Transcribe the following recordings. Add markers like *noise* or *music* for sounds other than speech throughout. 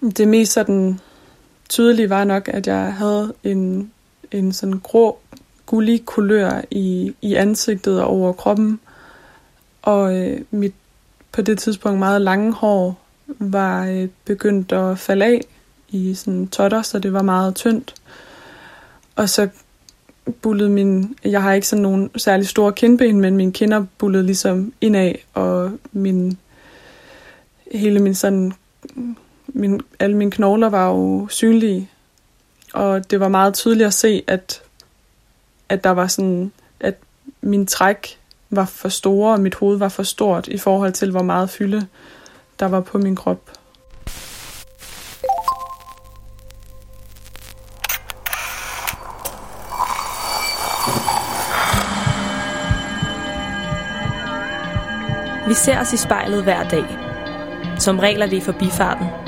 Det mest sådan tydelige var nok, at jeg havde en, en sådan grå, gullig kulør i, i ansigtet og over kroppen. Og øh, mit på det tidspunkt meget lange hår var øh, begyndt at falde af i sådan totter, så det var meget tyndt. Og så bullede min, jeg har ikke sådan nogen særlig store kindben, men mine kinder bullede ligesom indad, og min, hele min sådan, min, alle mine knogler var jo synlige. Og det var meget tydeligt at se, at, at der var sådan, at min træk var for store, og mit hoved var for stort i forhold til, hvor meget fylde der var på min krop. Vi ser os i spejlet hver dag. Som regel er det i forbifarten.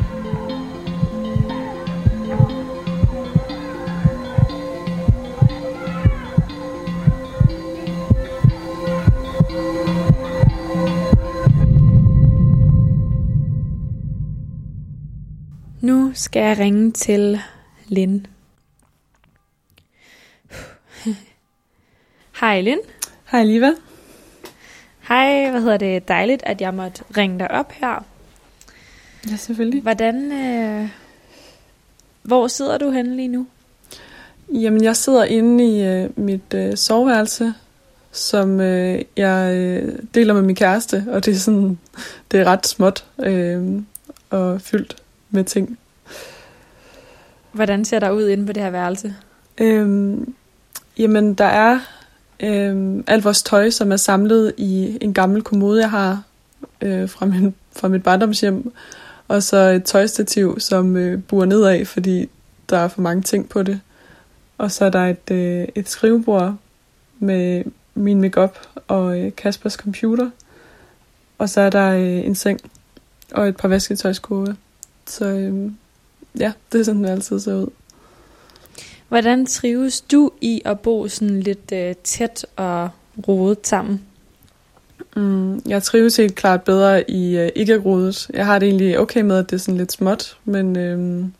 Skal jeg ringe til Lin. Hej Lin. Hej Liva. Hej, hvad hedder det? Dejligt, at jeg måtte ringe dig op her. Ja, selvfølgelig. Hvordan, øh, hvor sidder du henne lige nu? Jamen, jeg sidder inde i øh, mit øh, soveværelse, som øh, jeg øh, deler med min kæreste, og det er sådan, det er ret småt øh, og fyldt med ting. Hvordan ser der ud inde på det her værelse? Øhm, jamen, der er øhm, alt vores tøj, som er samlet i en gammel kommode, jeg har øh, fra, min, fra mit barndomshjem. Og så et tøjstativ, som øh, buer nedad, fordi der er for mange ting på det. Og så er der et, øh, et skrivebord med min makeup og øh, Kaspers computer. Og så er der øh, en seng og et par vasketøjskurve. Så øh, ja, det er sådan, det altid ser ud. Hvordan trives du i at bo sådan lidt øh, tæt og rodet sammen? Mm, jeg trives helt klart bedre i øh, ikke rodet. Jeg har det egentlig okay med, at det er sådan lidt småt, men, øhm,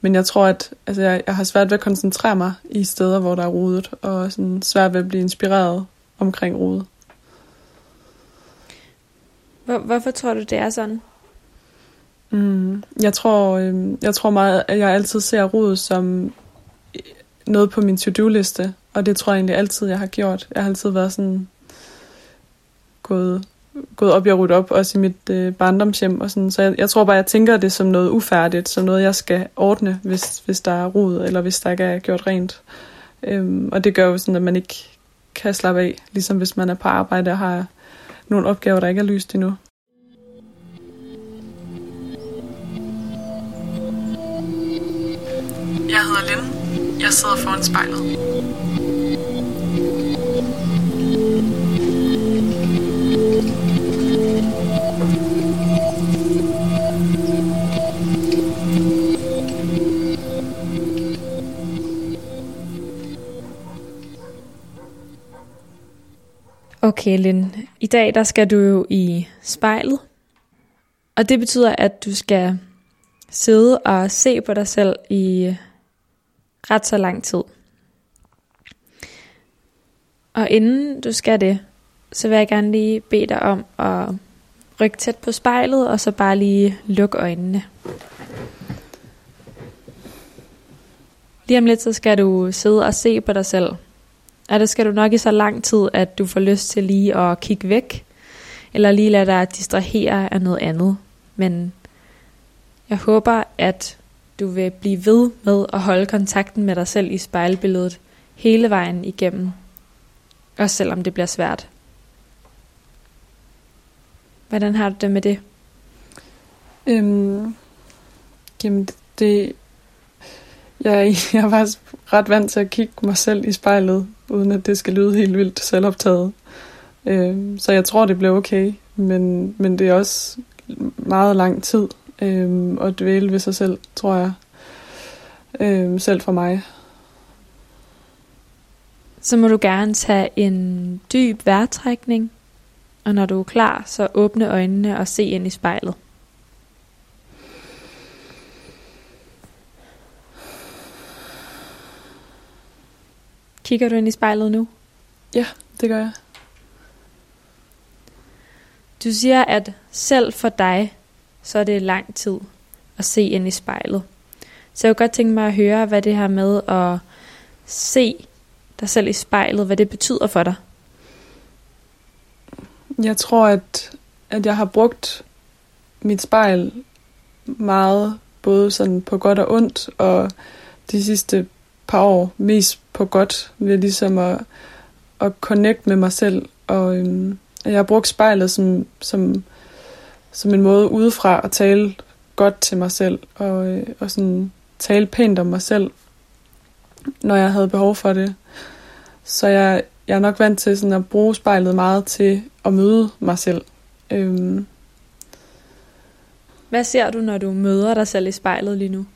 men jeg tror, at altså, jeg, jeg har svært ved at koncentrere mig i steder, hvor der er rodet, og sådan svært ved at blive inspireret omkring rodet. Hvor, hvorfor tror du, det er sådan? Mm, jeg tror, øh, jeg tror meget, at jeg altid ser rodet som øh, noget på min to-do-liste, og det tror jeg egentlig altid, jeg har gjort. Jeg har altid været sådan gået, gået op i at rydde op, også i mit øh, barndomshjem. Og sådan. Så jeg, jeg tror bare, jeg tænker det som noget ufærdigt, som noget, jeg skal ordne, hvis, hvis der er rod, eller hvis der ikke er gjort rent. Øhm, og det gør jo sådan, at man ikke kan slappe af, ligesom hvis man er på arbejde og har nogle opgaver, der ikke er lyst endnu. Jeg hedder Lynn. Jeg sidder foran spejlet. Okay, Lynn. I dag der skal du jo i spejlet. Og det betyder, at du skal sidde og se på dig selv i ret så lang tid. Og inden du skal det, så vil jeg gerne lige bede dig om at rykke tæt på spejlet, og så bare lige lukke øjnene. Lige om lidt, så skal du sidde og se på dig selv. Og det skal du nok i så lang tid, at du får lyst til lige at kigge væk, eller lige lade dig distrahere af noget andet. Men jeg håber, at du vil blive ved med at holde kontakten med dig selv i spejlbilledet hele vejen igennem. Også selvom det bliver svært. Hvordan har du det med det? Øhm, jamen, det... Jeg, *laughs* jeg er faktisk ret vant til at kigge mig selv i spejlet, uden at det skal lyde helt vildt selvoptaget. Øhm, så jeg tror, det bliver okay, men, men det er også meget lang tid øh, at dvæle ved sig selv, tror jeg. Øh, selv for mig. Så må du gerne tage en dyb vejrtrækning, og når du er klar, så åbne øjnene og se ind i spejlet. Kigger du ind i spejlet nu? Ja, det gør jeg. Du siger, at selv for dig, så er det lang tid at se ind i spejlet. Så jeg kunne godt tænke mig at høre, hvad det her med at se dig selv i spejlet, hvad det betyder for dig. Jeg tror, at, at jeg har brugt mit spejl meget, både sådan på godt og ondt, og de sidste par år mest på godt, ved ligesom at, at connect med mig selv. Og øhm, jeg har brugt spejlet som, som, som en måde udefra at tale godt til mig selv, og, øh, og sådan tale pænt om mig selv, når jeg havde behov for det. Så jeg, jeg er nok vant til sådan at bruge spejlet meget til at møde mig selv. Øhm. Hvad ser du, når du møder dig selv i spejlet lige nu?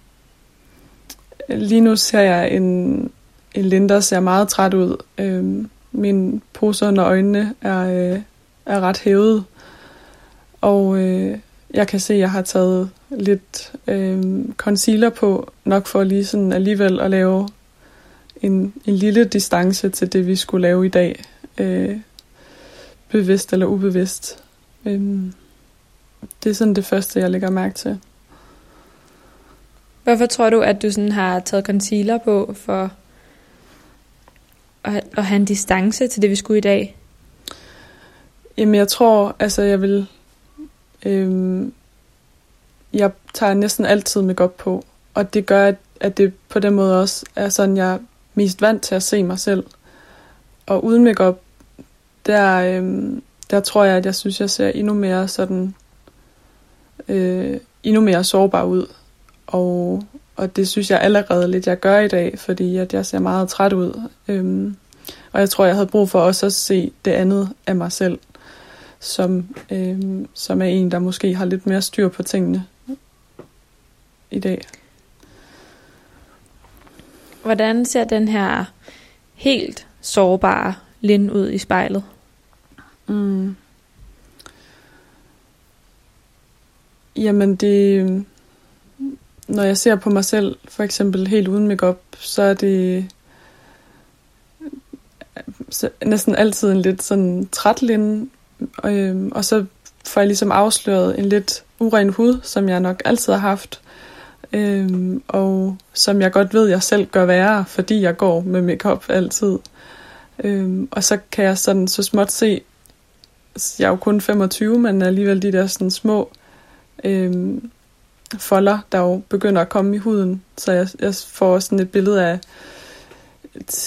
Lige nu ser jeg en, en Linda, ser meget træt ud. Øhm, min pose under øjnene er, øh, er ret hævet. Og øh, jeg kan se, at jeg har taget lidt øh, concealer på, nok for lige sådan alligevel at lave en, en lille distance til det, vi skulle lave i dag. Øh, bevidst eller ubevidst. Øh, det er sådan det første, jeg lægger mærke til. Hvorfor tror du, at du sådan har taget concealer på for at, at have en distance til det, vi skulle i dag? Jamen, jeg tror, altså, jeg vil... Øhm, jeg tager næsten altid makeup på, og det gør, at, at det på den måde også er sådan, jeg er mest vant til at se mig selv. Og uden makeup, der, øhm, der tror jeg, at jeg synes, jeg ser endnu mere sådan, øh, endnu mere sårbar ud. Og, og det synes jeg allerede lidt, jeg gør i dag, fordi at jeg ser meget træt ud. Øhm, og jeg tror, jeg havde brug for også at se det andet af mig selv, som, øhm, som er en, der måske har lidt mere styr på tingene i dag. Hvordan ser den her helt sårbare Lind ud i spejlet? Mm. Jamen det, når jeg ser på mig selv, for eksempel helt uden makeup, så er det så næsten altid en lidt sådan træt linde, Øh, øhm, og så får jeg ligesom afsløret en lidt uren hud, som jeg nok altid har haft, øh, og som jeg godt ved, jeg selv gør værre, fordi jeg går med makeup altid. Øh, og så kan jeg sådan så småt se, jeg er jo kun 25, men alligevel de der sådan små øh, folder, der jo begynder at komme i huden. Så jeg, jeg får sådan et billede af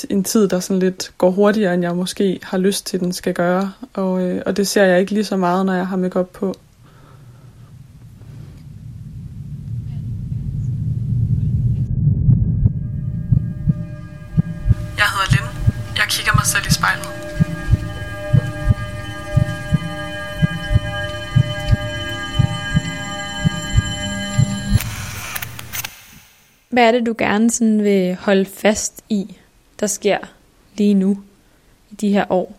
en tid, der sådan lidt går hurtigere, end jeg måske har lyst til, den skal gøre. Og, øh, og det ser jeg ikke lige så meget, når jeg har makeup på. Jeg hedder Lynn. Jeg kigger mig selv i spejlet. Hvad er det, du gerne sådan vil holde fast i, der sker lige nu i de her år?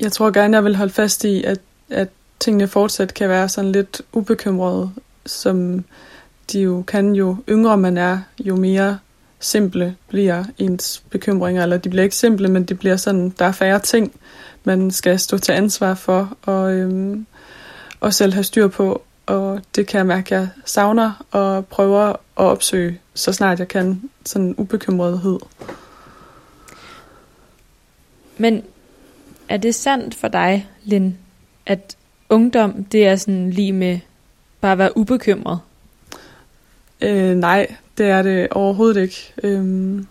Jeg tror gerne, jeg vil holde fast i, at, at tingene fortsat kan være sådan lidt ubekymrede, som de jo kan jo yngre man er, jo mere simple bliver ens bekymringer, eller de bliver ikke simple, men de bliver sådan, der er færre ting, man skal stå til ansvar for, og, øhm, og selv have styr på, og det kan jeg mærke, at jeg savner og prøver at opsøge, så snart jeg kan, sådan ubekymrethed. Men er det sandt for dig, Lin, at ungdom, det er sådan lige med bare at være ubekymret? Øh, nej, det er det overhovedet ikke. Øhm,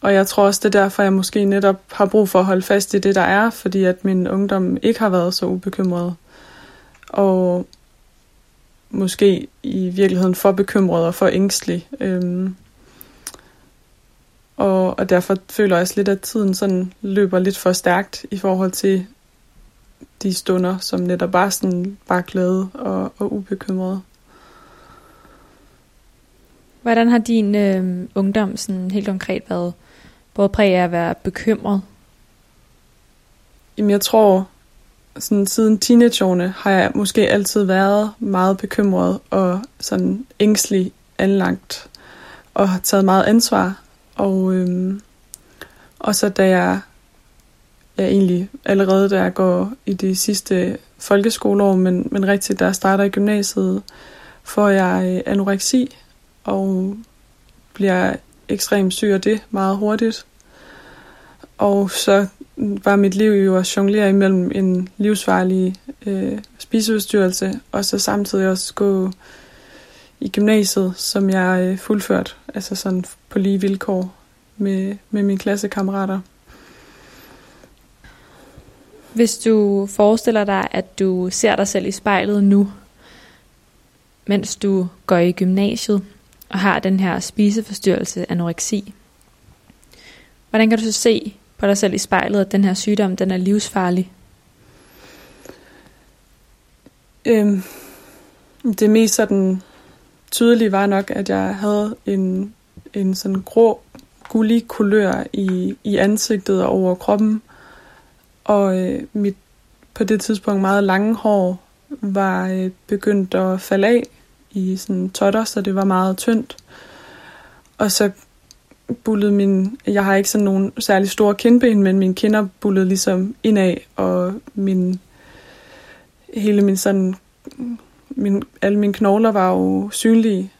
og jeg tror også, det er derfor, jeg måske netop har brug for at holde fast i det, der er, fordi at min ungdom ikke har været så ubekymret. Og måske i virkeligheden for bekymret og for ængstelig. Øhm, og, og derfor føler jeg også lidt, at tiden sådan løber lidt for stærkt i forhold til de stunder, som netop bare sådan bare glæde og, og ubekymret. Hvordan har din øh, ungdom sådan helt konkret været både præg af at være bekymret? Jamen jeg tror, sådan siden teenageårene har jeg måske altid været meget bekymret og sådan ængstelig anlagt og har taget meget ansvar. Og, øhm, og så da jeg ja, egentlig allerede da jeg går i de sidste folkeskoleår, men, men rigtigt da jeg starter i gymnasiet, får jeg øh, anoreksi og bliver ekstremt syg af det meget hurtigt. Og så var mit liv jo at jonglere imellem en livsfarlig øh, spiseudstyrelse, og så samtidig også gå i gymnasiet, som jeg øh, fuldført, altså sådan på lige vilkår med, med mine klassekammerater. Hvis du forestiller dig, at du ser dig selv i spejlet nu, mens du går i gymnasiet og har den her spiseforstyrrelse, anoreksi, hvordan kan du så se på dig selv i spejlet, at den her sygdom, den er livsfarlig? Øhm, det mest sådan tydelige var nok, at jeg havde en, en sådan grå, gullig kulør i, i ansigtet og over kroppen. Og øh, mit på det tidspunkt meget lange hår var øh, begyndt at falde af i sådan totter, så det var meget tyndt. Og så bullede min... Jeg har ikke sådan nogen særlig store kindben, men mine kinder bullede ligesom indad, og min... Hele min sådan... Min, alle mine knogler var jo synlige,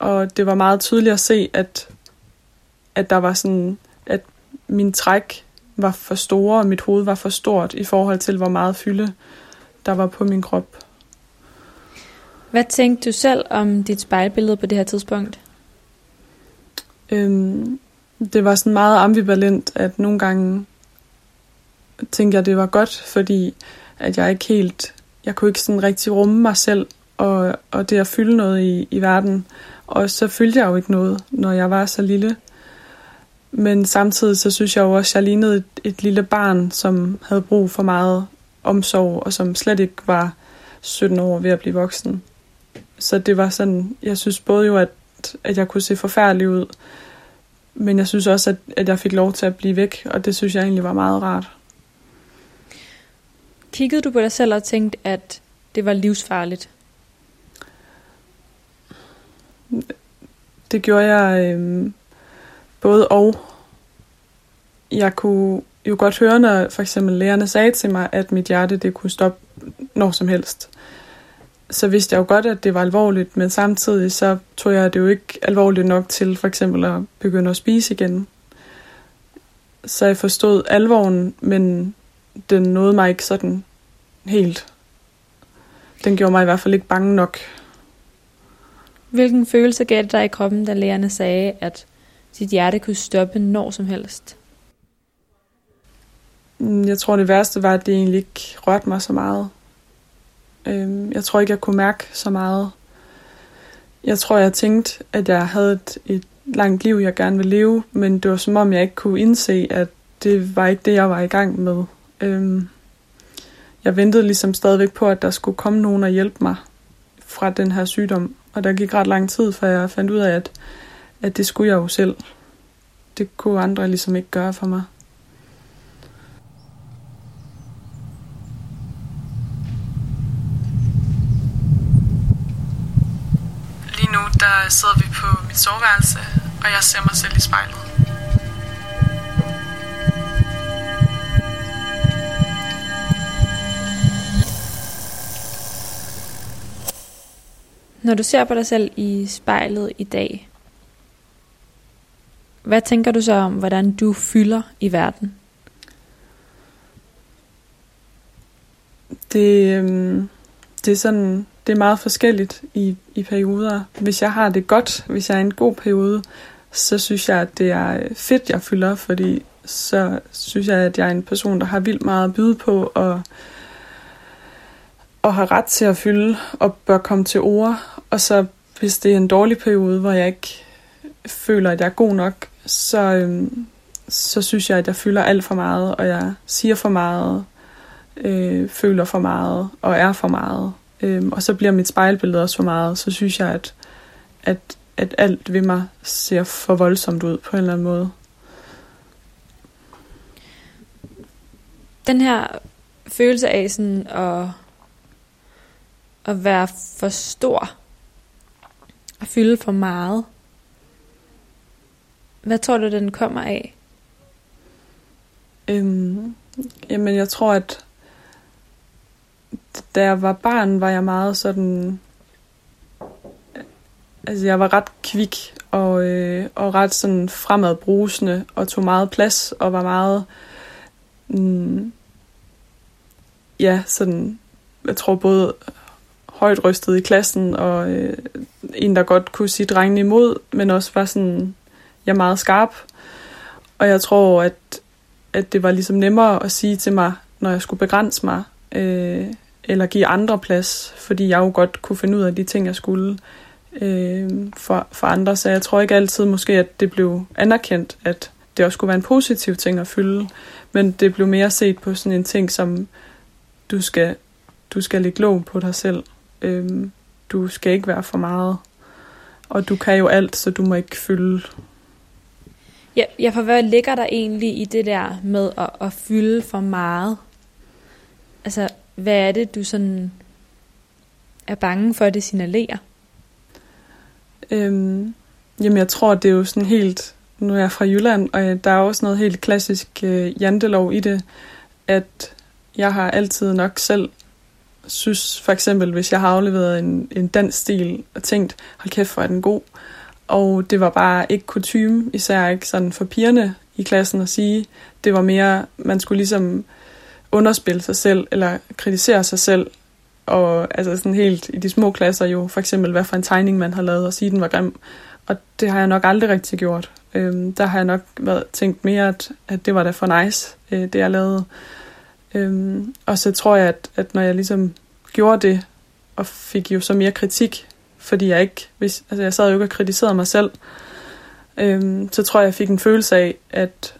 og det var meget tydeligt at se, at, at der var sådan... At min træk var for store, og mit hoved var for stort i forhold til, hvor meget fylde der var på min krop. Hvad tænkte du selv om dit spejlbillede på det her tidspunkt? Øhm, det var sådan meget ambivalent, at nogle gange tænkte jeg, det var godt, fordi at jeg ikke helt, jeg kunne ikke sådan rigtig rumme mig selv, og, og det at fylde noget i, i verden. Og så fyldte jeg jo ikke noget, når jeg var så lille. Men samtidig så synes jeg jo også, at jeg lignede et, et lille barn, som havde brug for meget omsorg, og som slet ikke var 17 år ved at blive voksen. Så det var sådan, jeg synes både jo, at, at jeg kunne se forfærdelig ud, men jeg synes også, at, at jeg fik lov til at blive væk, og det synes jeg egentlig var meget rart. Kiggede du på dig selv og tænkte, at det var livsfarligt? Det gjorde jeg øh, både og. Jeg kunne jo godt høre, når for eksempel lægerne sagde til mig, at mit hjerte det kunne stoppe når som helst så vidste jeg jo godt, at det var alvorligt, men samtidig så tog jeg det jo ikke alvorligt nok til for eksempel at begynde at spise igen. Så jeg forstod alvoren, men den nåede mig ikke sådan helt. Den gjorde mig i hvert fald ikke bange nok. Hvilken følelse gav det dig i kroppen, da lægerne sagde, at dit hjerte kunne stoppe når som helst? Jeg tror, det værste var, at det egentlig ikke rørte mig så meget. Øhm, jeg tror ikke, jeg kunne mærke så meget. Jeg tror, jeg tænkte, at jeg havde et, et langt liv, jeg gerne ville leve, men det var som om, jeg ikke kunne indse, at det var ikke det, jeg var i gang med. Øhm, jeg ventede ligesom stadigvæk på, at der skulle komme nogen og hjælpe mig fra den her sygdom. Og der gik ret lang tid, før jeg fandt ud af, at, at det skulle jeg jo selv. Det kunne andre ligesom ikke gøre for mig. der sidder vi på mit soveværelse, og jeg ser mig selv i spejlet. Når du ser på dig selv i spejlet i dag, hvad tænker du så om, hvordan du fylder i verden? Det, øhm, det er sådan det er meget forskelligt i, i perioder. Hvis jeg har det godt, hvis jeg er i en god periode, så synes jeg, at det er øh, fedt, jeg fylder, fordi så synes jeg, at jeg er en person, der har vildt meget at byde på, og, og har ret til at fylde og bør komme til ord. Og så hvis det er en dårlig periode, hvor jeg ikke føler, at jeg er god nok, så, øhm, så synes jeg, at jeg fylder alt for meget, og jeg siger for meget, øh, føler for meget og er for meget. Øhm, og så bliver mit spejlbillede også for meget. Så synes jeg, at, at, at alt ved mig ser for voldsomt ud på en eller anden måde. Den her følelse af sådan at, at være for stor, at fylde for meget, hvad tror du, den kommer af? Øhm, jamen, jeg tror, at da jeg var barn, var jeg meget sådan... Altså, jeg var ret kvik og, øh, og ret sådan fremadbrusende og tog meget plads og var meget... Mm, ja, sådan... Jeg tror både højt rystet i klassen og øh, en, der godt kunne sige drengene imod, men også var sådan... Jeg er meget skarp. Og jeg tror, at, at det var ligesom nemmere at sige til mig, når jeg skulle begrænse mig, øh, eller give andre plads, fordi jeg jo godt kunne finde ud af de ting, jeg skulle øh, for, for andre. Så jeg tror ikke altid måske, at det blev anerkendt, at det også skulle være en positiv ting at fylde, men det blev mere set på sådan en ting, som du skal, du skal lægge låg på dig selv. Øh, du skal ikke være for meget, og du kan jo alt, så du må ikke fylde. Ja, ja for hvad ligger der egentlig i det der med at, at fylde for meget? Altså, hvad er det, du sådan er bange for, at det signalerer? Øhm, jamen, jeg tror, det er jo sådan helt... Nu er jeg fra Jylland, og der er også noget helt klassisk øh, jantelov i det, at jeg har altid nok selv synes, for eksempel, hvis jeg har afleveret en, en dansk stil og tænkt, hold kæft, hvor er den god. Og det var bare ikke kutume, især ikke sådan for pigerne i klassen at sige. Det var mere, man skulle ligesom underspille sig selv, eller kritisere sig selv, og altså sådan helt i de små klasser jo, for eksempel hvad for en tegning man har lavet, og sige, den var grim. Og det har jeg nok aldrig rigtig gjort. Øhm, der har jeg nok været, tænkt mere, at, at det var da for nice, øh, det jeg lavede. Øhm, og så tror jeg, at, at når jeg ligesom gjorde det, og fik jo så mere kritik, fordi jeg ikke, hvis, altså jeg sad jo ikke og kritiserede mig selv, øhm, så tror jeg, jeg fik en følelse af, at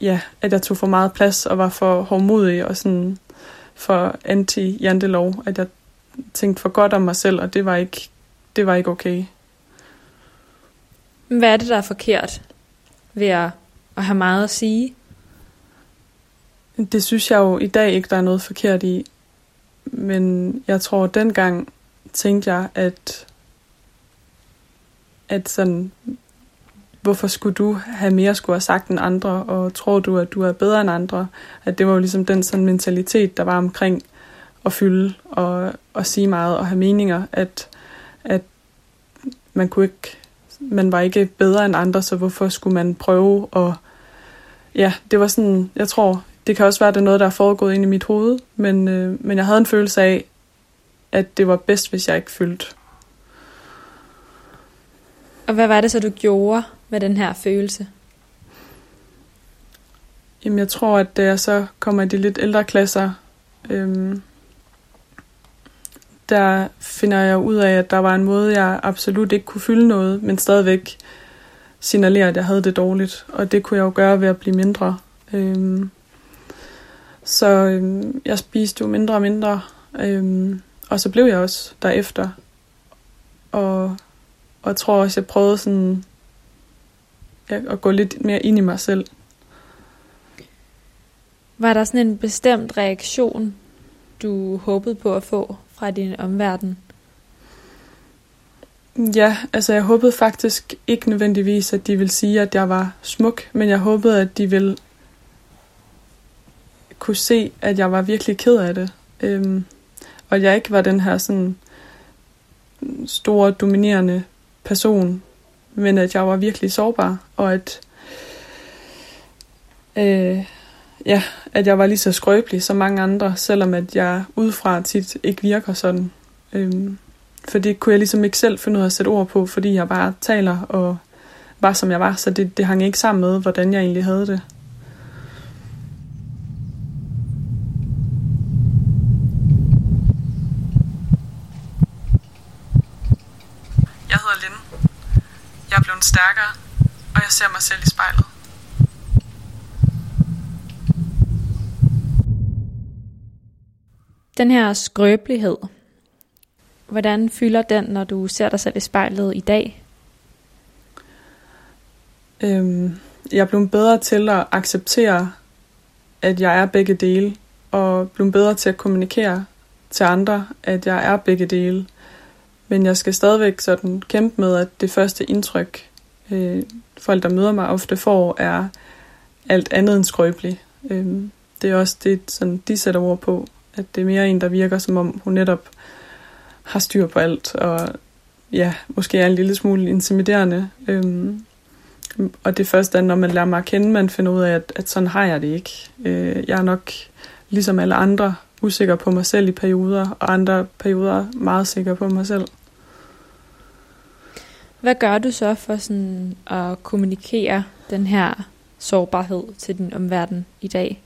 ja, at jeg tog for meget plads og var for hårdmodig og sådan for anti-jantelov, at jeg tænkte for godt om mig selv, og det var ikke, det var ikke okay. Hvad er det, der er forkert ved at, at have meget at sige? Det synes jeg jo i dag ikke, der er noget forkert i. Men jeg tror, dengang tænkte jeg, at, at sådan, hvorfor skulle du have mere skulle have sagt end andre, og tror du, at du er bedre end andre? At det var jo ligesom den sådan mentalitet, der var omkring at fylde og, og sige meget og have meninger, at, at man kunne ikke, man var ikke bedre end andre, så hvorfor skulle man prøve at, ja, det var sådan, jeg tror, det kan også være, at det er noget, der er foregået ind i mit hoved, men, øh, men jeg havde en følelse af, at det var bedst, hvis jeg ikke fyldte. Og hvad var det så, du gjorde med den her følelse? Jamen, jeg tror, at da jeg så kommer i de lidt ældre klasser, øhm, der finder jeg ud af, at der var en måde, jeg absolut ikke kunne fylde noget, men stadigvæk signalere, at jeg havde det dårligt. Og det kunne jeg jo gøre ved at blive mindre. Øhm, så øhm, jeg spiste jo mindre og mindre, øhm, og så blev jeg også derefter. Og, og jeg tror også, jeg prøvede sådan at gå lidt mere ind i mig selv. Var der sådan en bestemt reaktion, du håbede på at få fra din omverden? Ja, altså jeg håbede faktisk ikke nødvendigvis, at de ville sige, at jeg var smuk, men jeg håbede, at de ville kunne se, at jeg var virkelig ked af det. Øhm, og jeg ikke var den her sådan store, dominerende person, men at jeg var virkelig sårbar, og at, øh, ja, at jeg var lige så skrøbelig som mange andre, selvom at jeg udefra tit ikke virker sådan. Øh, for det kunne jeg ligesom ikke selv finde ud af at sætte ord på, fordi jeg bare taler og var som jeg var, så det, det hang ikke sammen med, hvordan jeg egentlig havde det. Jeg hedder Linde blevet stærkere, og jeg ser mig selv i spejlet. Den her skrøbelighed, hvordan fylder den, når du ser dig selv i spejlet i dag? Øhm, jeg er blevet bedre til at acceptere, at jeg er begge dele, og blevet bedre til at kommunikere til andre, at jeg er begge dele. Men jeg skal stadigvæk sådan kæmpe med, at det første indtryk, øh, folk der møder mig ofte får, er alt andet end skrøbelig. Øh, det er også det, sådan, de sætter ord på, at det er mere en, der virker som om hun netop har styr på alt, og ja, måske er en lille smule intimiderende. Øh, og det første er, når man lærer mig at kende, man finder ud af, at, at sådan har jeg det ikke. Øh, jeg er nok, ligesom alle andre, usikker på mig selv i perioder, og andre perioder meget sikker på mig selv. Hvad gør du så for sådan at kommunikere den her sårbarhed til din omverden i dag?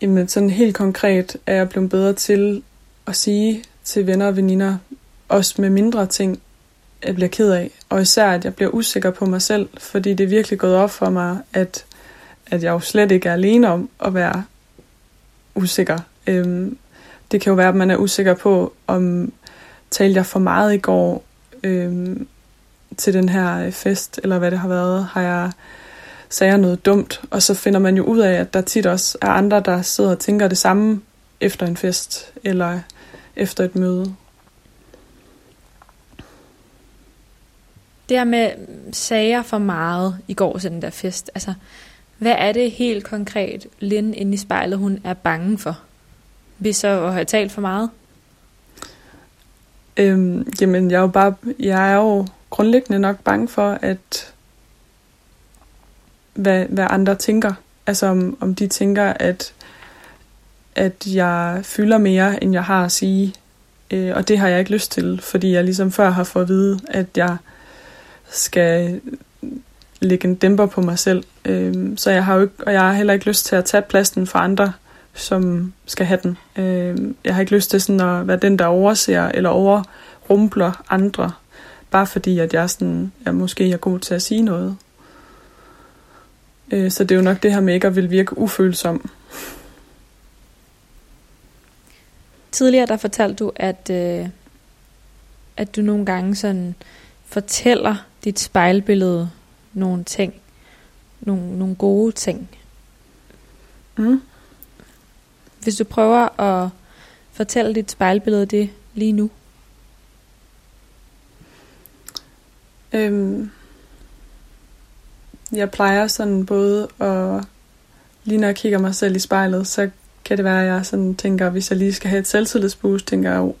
Jamen sådan helt konkret er jeg blevet bedre til at sige til venner og veninder, også med mindre ting, jeg bliver ked af. Og især, at jeg bliver usikker på mig selv, fordi det er virkelig gået op for mig, at, at jeg jo slet ikke er alene om at være usikker. Øhm, det kan jo være, at man er usikker på, om talte jeg for meget i går øhm, til den her øh, fest, eller hvad det har været. Har jeg sagde jeg noget dumt, og så finder man jo ud af, at der tit også er andre, der sidder og tænker det samme efter en fest, eller efter et møde. Det her med sager for meget i går til den der fest, altså, hvad er det helt konkret, Linde inde i spejlet, hun er bange for? Hvis så at have talt for meget? Øhm, jamen, jeg er jo bare, jeg er jo grundlæggende nok bange for, at hvad, hvad andre tænker. Altså om, om de tænker, at, at jeg fylder mere, end jeg har at sige. Øh, og det har jeg ikke lyst til, fordi jeg ligesom før har fået at vide, at jeg skal lægge en dæmper på mig selv. Øh, så jeg har jo ikke, og jeg har heller ikke lyst til at tage pladsen for andre, som skal have den. Øh, jeg har ikke lyst til sådan at være den, der overser eller overrumpler andre, bare fordi at jeg sådan, jeg måske er god til at sige noget. Øh, så det er jo nok det her med ikke at vil virke ufølsom. Tidligere der fortalte du, at, øh, at du nogle gange sådan fortæller dit spejlbillede nogle ting. Nogle, nogle gode ting. Mm. Hvis du prøver at fortælle dit spejlbillede det lige nu. Øhm, jeg plejer sådan både at, lige når jeg kigger mig selv i spejlet, så kan det være, at jeg sådan tænker, hvis jeg lige skal have et selvtillidsboost, tænker jeg,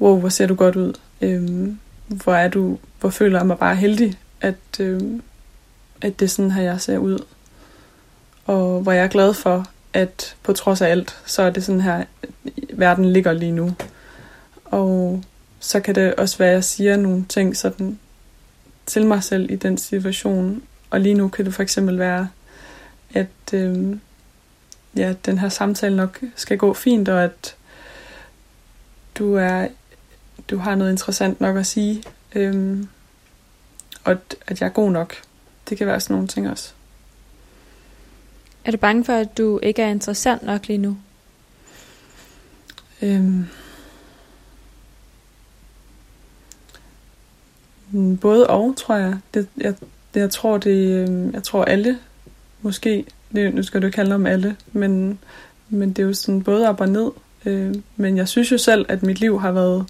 wow, hvor ser du godt ud. Øhm, hvor er du, hvor føler jeg mig bare heldig, at, øhm, at det er sådan her, jeg ser ud. Og hvor jeg er glad for, at på trods af alt, så er det sådan her, verden ligger lige nu. Og så kan det også være, at jeg siger nogle ting sådan til mig selv i den situation. Og lige nu kan det for eksempel være, at øh, ja, den her samtale nok skal gå fint, og at du er du har noget interessant nok at sige, øh, og at, at jeg er god nok. Det kan være sådan nogle ting også. Er du bange for, at du ikke er interessant nok lige nu? Øhm, både og, tror jeg. Det, jeg, det, jeg tror, det, øhm, jeg tror alle, måske, det, nu skal du ikke handle om alle, men, men det er jo sådan både op og ned. Øh, men jeg synes jo selv, at mit liv har været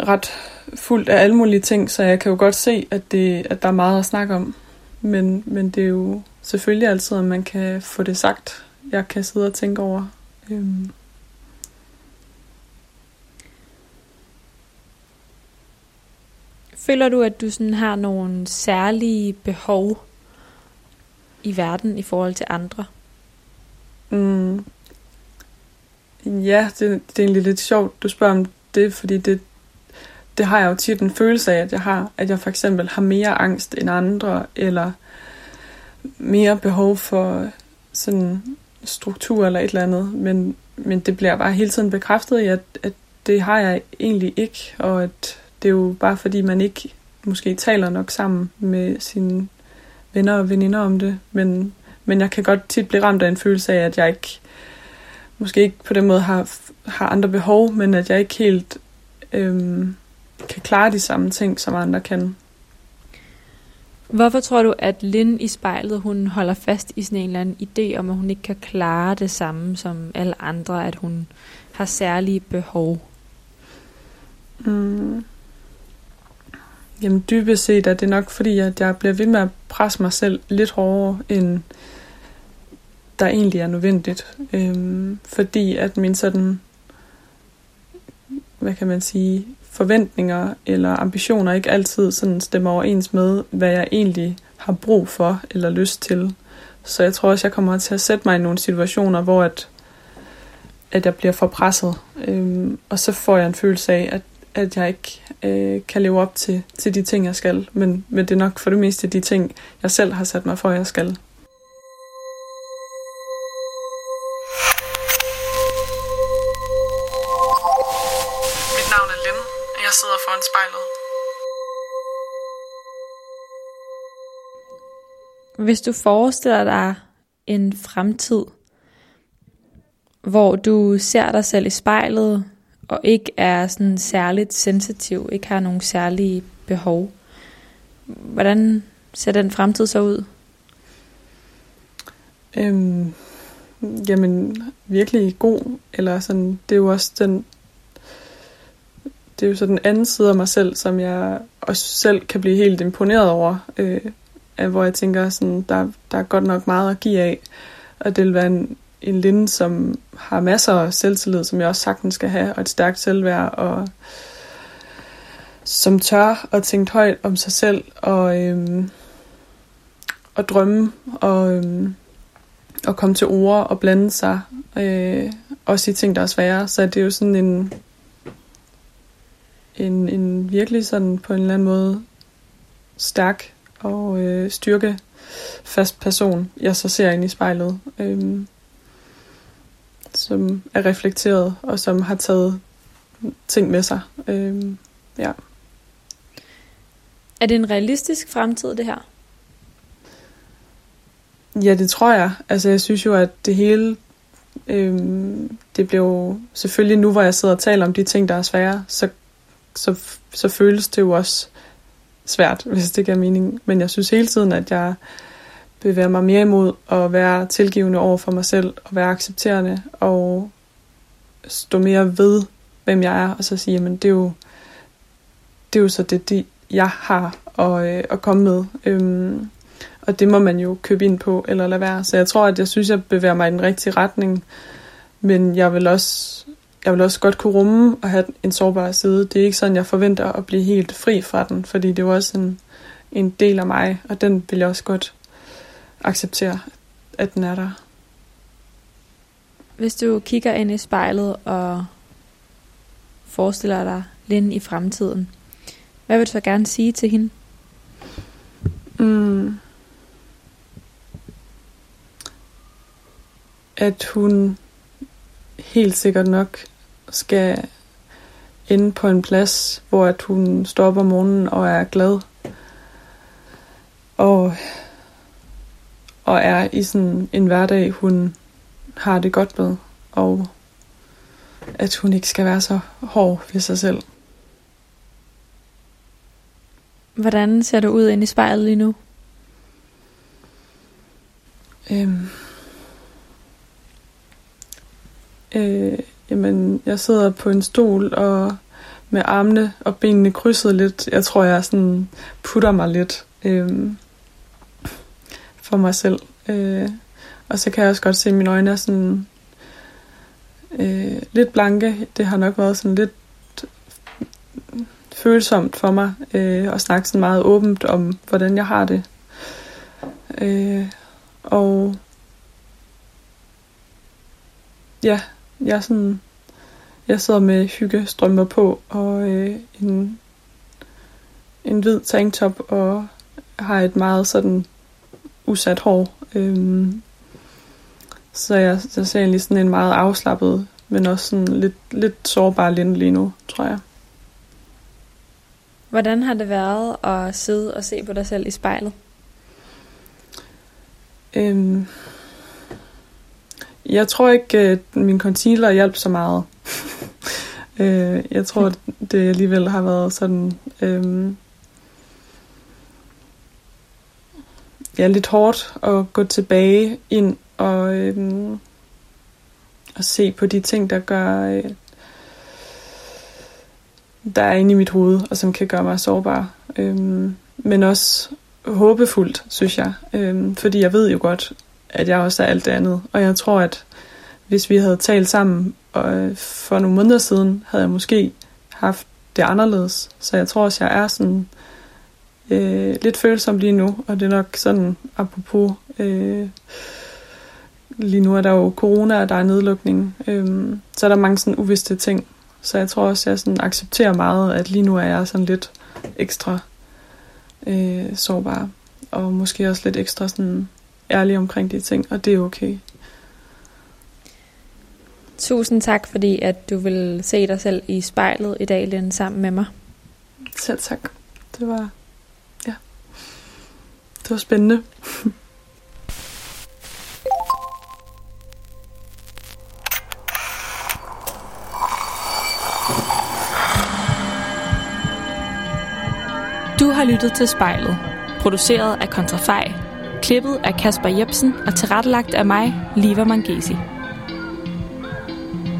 ret fuldt af alle mulige ting, så jeg kan jo godt se, at, det, at der er meget at snakke om. Men, men det er jo selvfølgelig altid, at man kan få det sagt. Jeg kan sidde og tænke over. Øh, Føler du, at du sådan har nogle særlige behov i verden i forhold til andre? Mm. Ja, det, det er egentlig lidt sjovt, du spørger om det, fordi det, det har jeg jo tit en følelse af, at jeg har, at jeg for eksempel har mere angst end andre, eller mere behov for sådan struktur eller et eller andet, men, men det bliver bare hele tiden bekræftet i, at, at det har jeg egentlig ikke, og at det er jo bare fordi, man ikke måske taler nok sammen med sine venner og veninder om det, men, men jeg kan godt tit blive ramt af en følelse af, at jeg ikke, måske ikke på den måde har, har andre behov, men at jeg ikke helt øhm, kan klare de samme ting, som andre kan. Hvorfor tror du, at Lynn i spejlet, hun holder fast i sådan en eller anden idé om, at hun ikke kan klare det samme som alle andre, at hun har særlige behov? Mm. Jamen dybest set er det nok fordi, at jeg bliver ved med at presse mig selv lidt hårdere, end der egentlig er nødvendigt. Øhm, fordi at min sådan, hvad kan man sige, forventninger eller ambitioner ikke altid sådan stemmer overens med, hvad jeg egentlig har brug for eller lyst til. Så jeg tror også, jeg kommer til at sætte mig i nogle situationer, hvor at, at jeg bliver for presset. Øhm, og så får jeg en følelse af, at, at jeg ikke øh, kan leve op til, til de ting, jeg skal. Men, men det er nok for det meste de ting, jeg selv har sat mig for, at jeg skal. Hvis du forestiller dig en fremtid, hvor du ser dig selv i spejlet, og ikke er sådan særligt sensitiv, ikke har nogen særlige behov, hvordan ser den fremtid så ud? Øhm, jamen, virkelig god, eller sådan, det er jo også den det er jo så den anden side af mig selv, som jeg også selv kan blive helt imponeret over. Øh, hvor jeg tænker, sådan, der, der er godt nok meget at give af. Og det vil være en, en linde, som har masser af selvtillid, som jeg også sagtens skal have, og et stærkt selvværd, og som tør at tænke højt om sig selv, og, øhm, og drømme, og, øhm, og komme til ord og blande sig, øh, også i ting, der er svære. Så det er jo sådan en, en, en virkelig sådan på en eller anden måde stærk og øh, styrke fast person, jeg så ser ind i spejlet, øh, som er reflekteret og som har taget ting med sig. Øh, ja. Er det en realistisk fremtid, det her? Ja, det tror jeg. Altså, jeg synes jo, at det hele, øh, det blev selvfølgelig nu, hvor jeg sidder og taler om de ting, der er svære, så så, så føles det jo også svært, hvis det giver mening. Men jeg synes hele tiden, at jeg bevæger mig mere imod at være tilgivende over for mig selv, og være accepterende, og stå mere ved, hvem jeg er, og så sige, jamen det er jo, det er jo så det, de, jeg har at, øh, at komme med. Øhm, og det må man jo købe ind på, eller lade være. Så jeg tror, at jeg synes, jeg bevæger mig i den rigtige retning. Men jeg vil også jeg vil også godt kunne rumme og have en sårbar side. Det er ikke sådan, jeg forventer at blive helt fri fra den, fordi det er jo også en, en del af mig, og den vil jeg også godt acceptere, at den er der. Hvis du kigger ind i spejlet og forestiller dig Lynn i fremtiden, hvad vil du så gerne sige til hende? Mm. At hun helt sikkert nok skal ende på en plads, hvor at hun står op om morgenen og er glad. Og, og er i sådan en hverdag, hun har det godt med. Og at hun ikke skal være så hård ved sig selv. Hvordan ser du ud ind i spejlet lige nu? Øhm. Øh, Jamen, jeg sidder på en stol og med armene og benene krydset lidt. Jeg tror, jeg sådan putter mig lidt øh, for mig selv. Øh, og så kan jeg også godt se, at mine øjne er sådan øh, lidt blanke. Det har nok været sådan lidt følsomt for mig øh, at snakke sådan meget åbent om, hvordan jeg har det. Øh, og ja, jeg sådan, jeg sidder med hyggestrømper på og øh, en, en hvid tanktop og har et meget sådan usat hår. Øhm, så jeg, jeg ser egentlig sådan en meget afslappet men også sådan lidt, lidt sårbar lidt lige nu, tror jeg. Hvordan har det været at sidde og se på dig selv i spejlet? Øhm, jeg tror ikke, at min concealer hjalp så meget. *laughs* øh, jeg tror, *laughs* det alligevel har været sådan... Øhm, ja, lidt hårdt at gå tilbage ind og, øhm, og se på de ting, der gør... Øh, der er inde i mit hoved, og som kan gøre mig sårbar. Øhm, men også håbefuldt, synes jeg. Øhm, fordi jeg ved jo godt, at jeg også er alt det andet. Og jeg tror, at hvis vi havde talt sammen og øh, for nogle måneder siden, havde jeg måske haft det anderledes. Så jeg tror også, jeg er sådan øh, lidt følsom lige nu. Og det er nok sådan, apropos... Øh, lige nu er der jo corona, og der er nedlukning. Øh, så er der mange sådan uvidste ting. Så jeg tror også, jeg sådan accepterer meget, at lige nu er jeg sådan lidt ekstra øh, sårbar. Og måske også lidt ekstra sådan ærlig omkring de ting, og det er okay. Tusind tak, fordi at du vil se dig selv i spejlet i dag, Lene, sammen med mig. Selv tak. Det var, ja, det var spændende. Du har lyttet til spejlet, produceret af Kontrafej, klippet af Kasper Jebsen og tilrettelagt af mig, Liva Mangesi.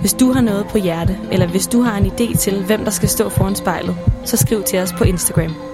Hvis du har noget på hjerte, eller hvis du har en idé til, hvem der skal stå foran spejlet, så skriv til os på Instagram.